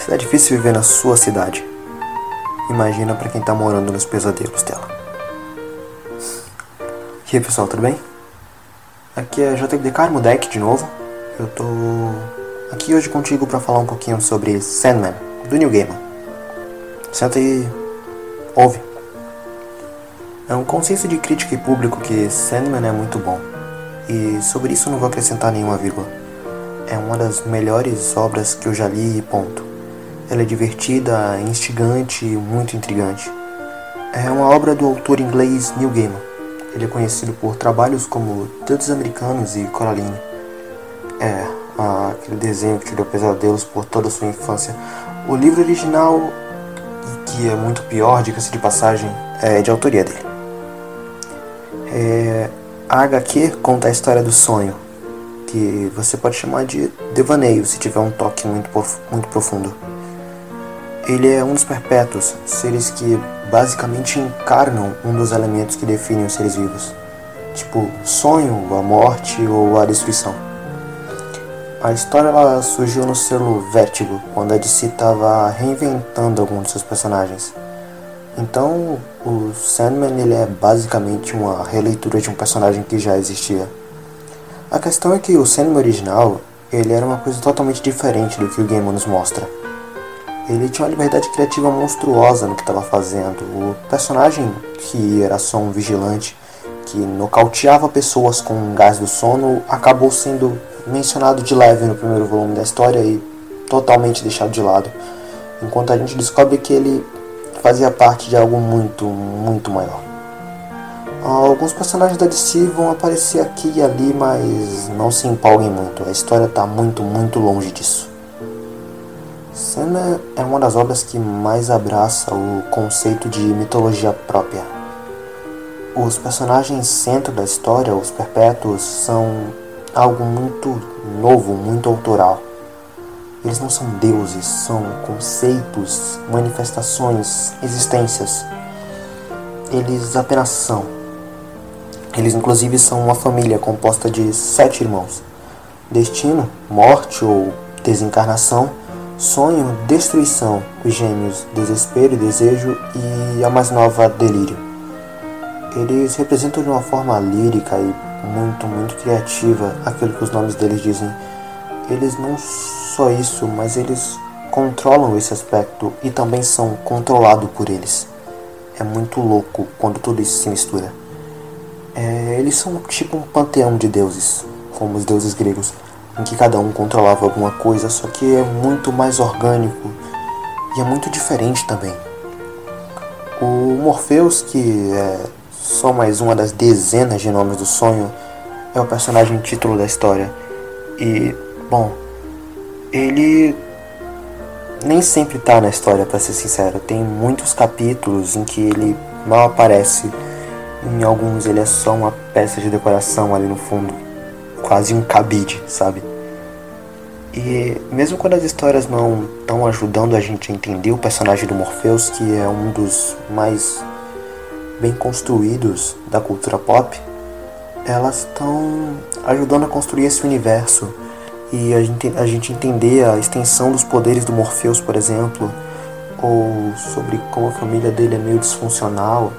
Se é difícil viver na sua cidade, imagina para quem tá morando nos pesadelos dela. E aí pessoal, tudo bem? Aqui é JD Carmo Deck de novo. Eu tô aqui hoje contigo para falar um pouquinho sobre Sandman, do New Gamer. Senta e ouve. É um consenso de crítica e público que Sandman é muito bom. E sobre isso não vou acrescentar nenhuma vírgula. É uma das melhores obras que eu já li ponto. Ela é divertida, instigante e muito intrigante. É uma obra do autor inglês Neil Gaiman. Ele é conhecido por trabalhos como Deuses Americanos e Coraline. É, aquele desenho que te deu pesadelos por toda a sua infância. O livro original, que é muito pior, diga-se de passagem, é de autoria dele. É, a HQ conta a história do sonho, que você pode chamar de devaneio se tiver um toque muito, muito profundo. Ele é um dos perpétuos, seres que basicamente encarnam um dos elementos que definem os seres vivos, tipo sonho, a morte ou a destruição. A história surgiu no selo Vértigo, quando a DC estava reinventando alguns de seus personagens. Então, o Sandman ele é basicamente uma releitura de um personagem que já existia. A questão é que o Sandman original ele era uma coisa totalmente diferente do que o game nos mostra. Ele tinha uma liberdade criativa monstruosa no que estava fazendo. O personagem, que era só um vigilante, que nocauteava pessoas com gás do sono, acabou sendo mencionado de leve no primeiro volume da história e totalmente deixado de lado. Enquanto a gente descobre que ele fazia parte de algo muito, muito maior. Alguns personagens da DC vão aparecer aqui e ali, mas não se empolguem muito. A história está muito, muito longe disso. Senna é uma das obras que mais abraça o conceito de mitologia própria. Os personagens centro da história, os perpétuos, são algo muito novo, muito autoral. Eles não são deuses, são conceitos, manifestações, existências. Eles apenas são. Eles, inclusive, são uma família composta de sete irmãos: destino, morte ou desencarnação, sonho, destruição, os gêmeos, desespero e desejo, e a mais nova, delírio. Eles representam de uma forma lírica e muito, muito criativa aquilo que os nomes deles dizem. Eles não só isso, mas eles controlam esse aspecto e também são controlados por eles. É muito louco quando tudo isso se mistura. É, eles são tipo um panteão de deuses, como os deuses gregos, em que cada um controlava alguma coisa, só que é muito mais orgânico e é muito diferente também. O Morpheus, que é só mais uma das dezenas de nomes do sonho, é o personagem título da história. E, bom, ele nem sempre tá na história, para ser sincero. Tem muitos capítulos em que ele mal aparece. Em alguns ele é só uma peça de decoração ali no fundo, quase um cabide, sabe? E mesmo quando as histórias não estão ajudando a gente a entender o personagem do Morpheus, que é um dos mais bem construídos da cultura pop, elas estão ajudando a construir esse universo e a gente, a gente entender a extensão dos poderes do Morpheus, por exemplo, ou sobre como a família dele é meio disfuncional,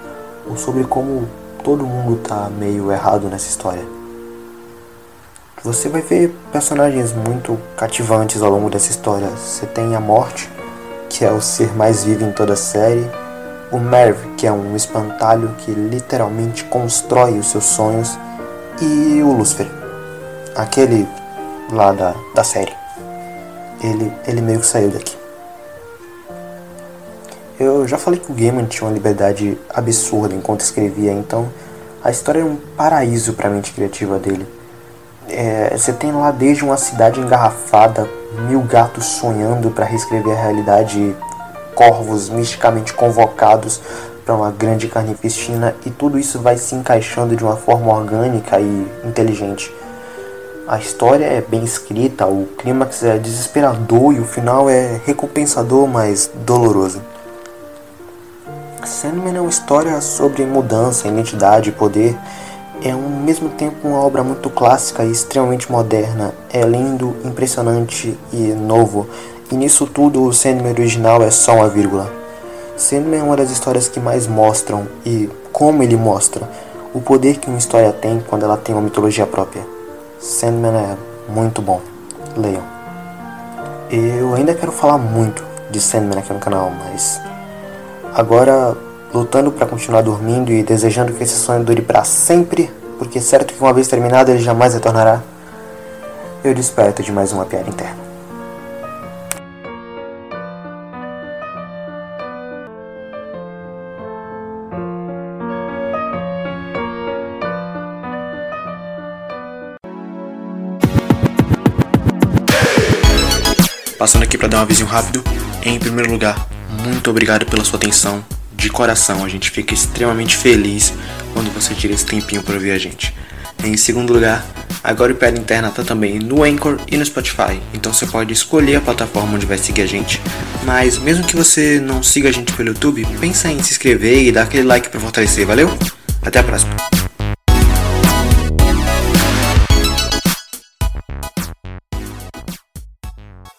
ou sobre como todo mundo tá meio errado nessa história. Você vai ver personagens muito cativantes ao longo dessa história. Você tem a Morte, que é o ser mais vivo em toda a série, o Merv, que é um espantalho que literalmente constrói os seus sonhos, e o Lucifer, aquele lá da, da série. Ele, ele meio que saiu daqui. Eu já falei que o Gaiman tinha uma liberdade absurda enquanto escrevia, então a história é um paraíso para a mente criativa dele. É, você tem lá desde uma cidade engarrafada, mil gatos sonhando para reescrever a realidade, corvos misticamente convocados para uma grande carnificina, e tudo isso vai se encaixando de uma forma orgânica e inteligente. A história é bem escrita, o clímax é desesperador e o final é recompensador, mas doloroso. Sandman é uma história sobre mudança, identidade e poder, é ao mesmo tempo uma obra muito clássica e extremamente moderna. É lindo, impressionante e novo. E nisso tudo o Sandman original é só uma vírgula. Sandman é uma das histórias que mais mostram e como ele mostra o poder que uma história tem quando ela tem uma mitologia própria. Sandman é muito bom. Leiam. Eu ainda quero falar muito de Sandman aqui no canal, mas agora lutando para continuar dormindo e desejando que esse sonho dure para sempre, porque é certo que uma vez terminado ele jamais retornará. Eu desperto de mais uma piada interna. Passando aqui para dar um aviso rápido. Em primeiro lugar, muito obrigado pela sua atenção. De coração, a gente fica extremamente feliz quando você tira esse tempinho para ouvir a gente. Em segundo lugar, agora o Piada Interna tá também no Anchor e no Spotify, então você pode escolher a plataforma onde vai seguir a gente. Mas mesmo que você não siga a gente pelo YouTube, pensa em se inscrever e dar aquele like para fortalecer, valeu? Até a próxima!